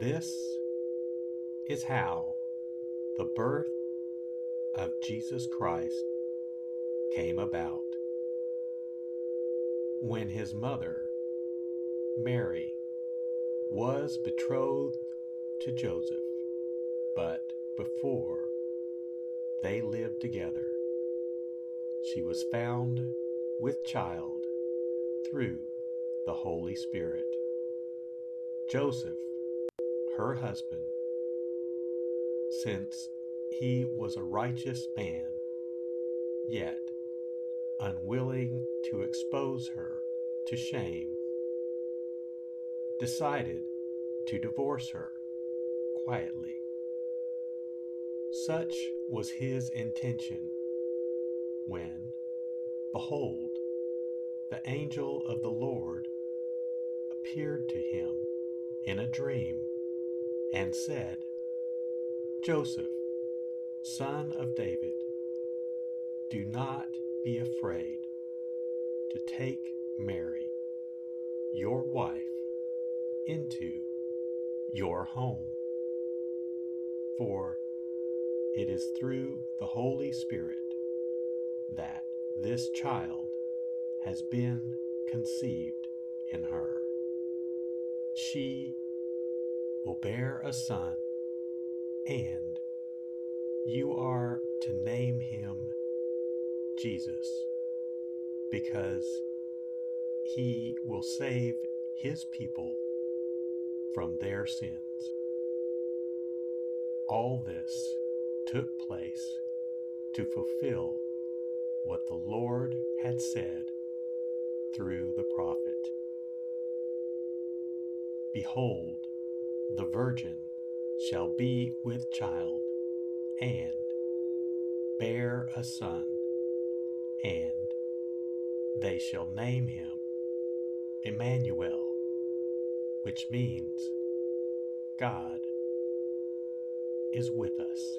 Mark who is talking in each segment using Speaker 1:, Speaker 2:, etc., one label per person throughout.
Speaker 1: This is how the birth of Jesus Christ came about. When his mother, Mary, was betrothed to Joseph, but before they lived together, she was found with child through the Holy Spirit. Joseph her husband, since he was a righteous man, yet unwilling to expose her to shame, decided to divorce her quietly. Such was his intention when, behold, the angel of the Lord appeared to him in a dream and said, Joseph, son of David, do not be afraid to take Mary, your wife, into your home, for it is through the Holy Spirit that this child has been conceived in her. She will bear a son, and you are to name him Jesus, because he will save his people from their sins. All this took place to fulfill what the Lord had said through the prophet. Behold, the virgin shall be with child and bear a son, and they shall name him Emmanuel, which means God is with us.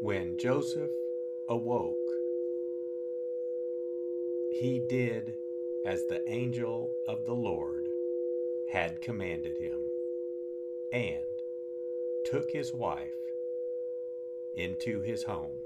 Speaker 1: When Joseph awoke, he did as the angel of the Lord had commanded him, and took his wife into his home.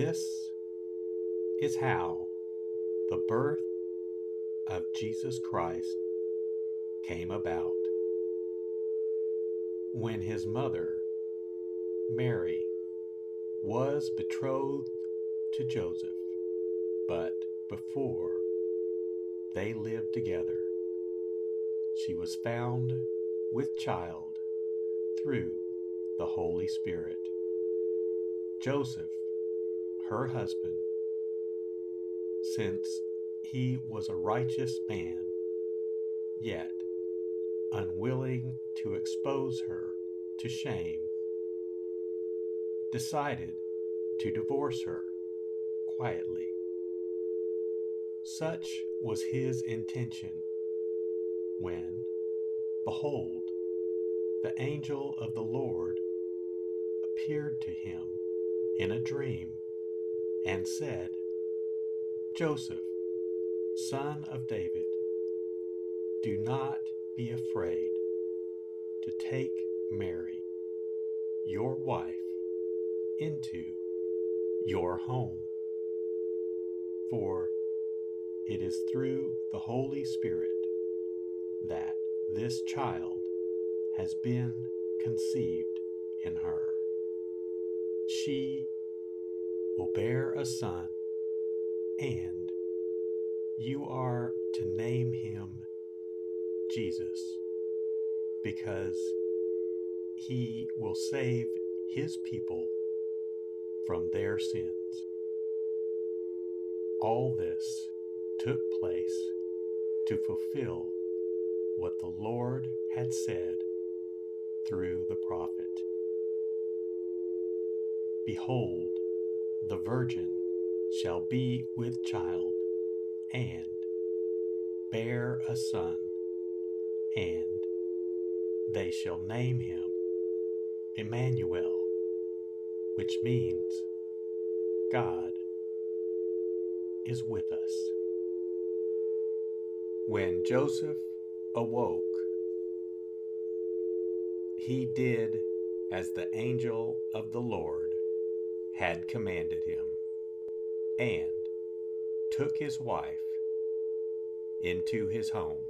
Speaker 1: This is how the birth of Jesus Christ came about. When his mother, Mary, was betrothed to Joseph, but before they lived together, she was found with child through the Holy Spirit. Joseph her husband, since he was a righteous man, yet unwilling to expose her to shame, decided to divorce her quietly. Such was his intention when, behold, the angel of the Lord appeared to him in a dream and said, Joseph, son of David, do not be afraid to take Mary, your wife, into your home, for it is through the Holy Spirit that this child has been conceived in her. She bear a son, and you are to name him Jesus, because he will save his people from their sins. All this took place to fulfill what the Lord had said through the prophet. Behold, the virgin shall be with child and bear a son, and they shall name him Emmanuel, which means God is with us. When Joseph awoke, he did as the angel of the Lord had commanded him, and took his wife into his home.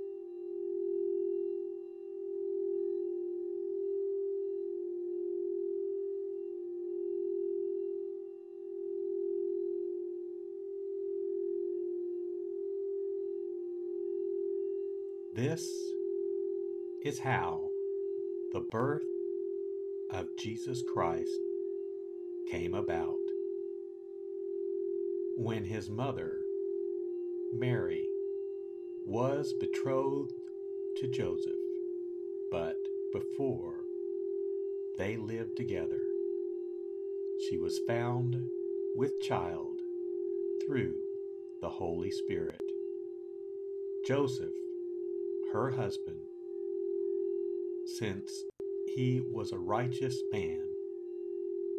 Speaker 1: This is how the birth of Jesus Christ came about. When his mother, Mary, was betrothed to Joseph, but before they lived together, she was found with child through the Holy Spirit. Joseph her husband, since he was a righteous man,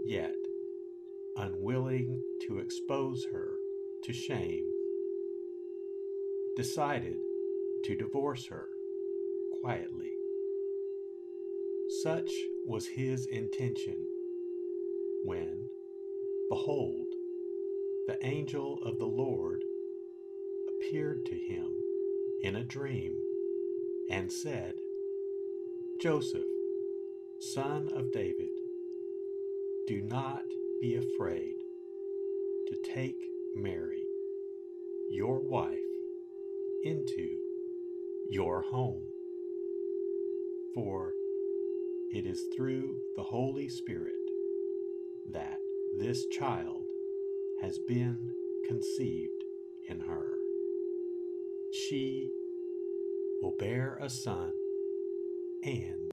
Speaker 1: yet unwilling to expose her to shame, decided to divorce her quietly. Such was his intention when, behold, the angel of the Lord appeared to him in a dream and said, Joseph, son of David, do not be afraid to take Mary, your wife, into your home, for it is through the Holy Spirit that this child has been conceived in her. She will bear a son, and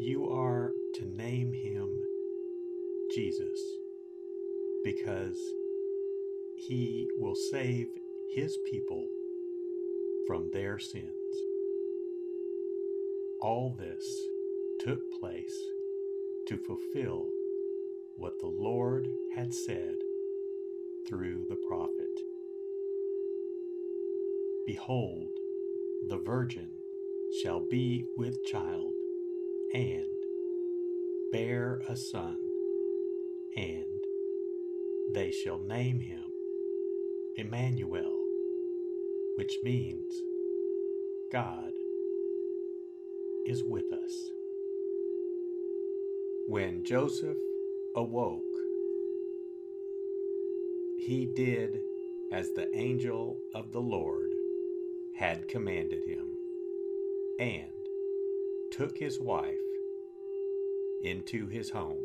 Speaker 1: you are to name him Jesus, because he will save his people from their sins. All this took place to fulfill what the Lord had said through the prophet. Behold, the virgin shall be with child and bear a son, and they shall name him Emmanuel, which means God is with us. When Joseph awoke, he did as the angel of the Lord had commanded him, and took his wife into his home.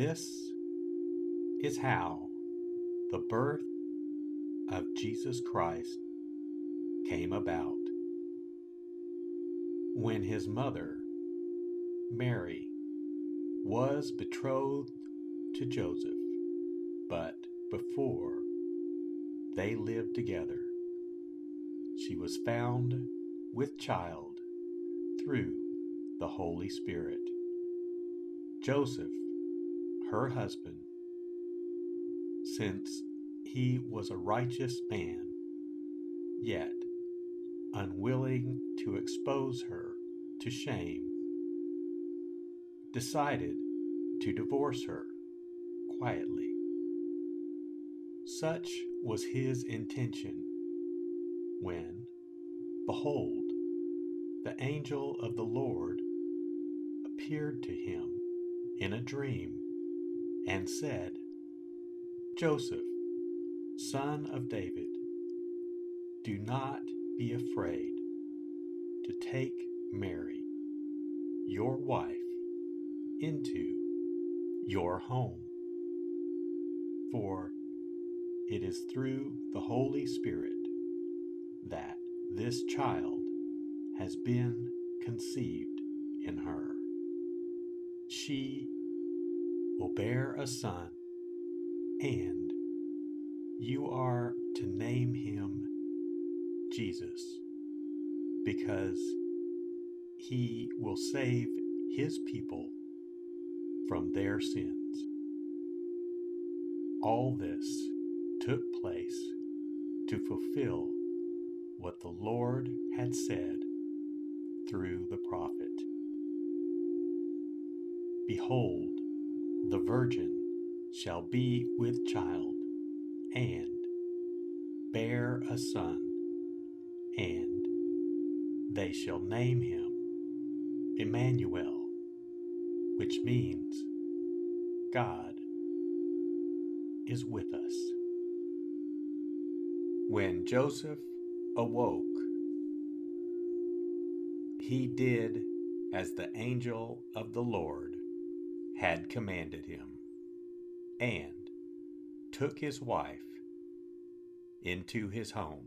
Speaker 1: This is how the birth of Jesus Christ came about. When his mother, Mary, was betrothed to Joseph, but before they lived together, she was found with child through the Holy Spirit. Joseph her husband, since he was a righteous man, yet unwilling to expose her to shame, decided to divorce her quietly. Such was his intention when, behold, the angel of the Lord appeared to him in a dream and said, Joseph, son of David, do not be afraid to take Mary, your wife, into your home, for it is through the Holy Spirit that this child has been conceived in her. She will bear a son, and you are to name him Jesus, because he will save his people from their sins. All this took place to fulfill what the Lord had said through the prophet. Behold, the virgin shall be with child and bear a son, and they shall name him Emmanuel, which means God is with us. When Joseph awoke, he did as the angel of the Lord had commanded him, and took his wife into his home.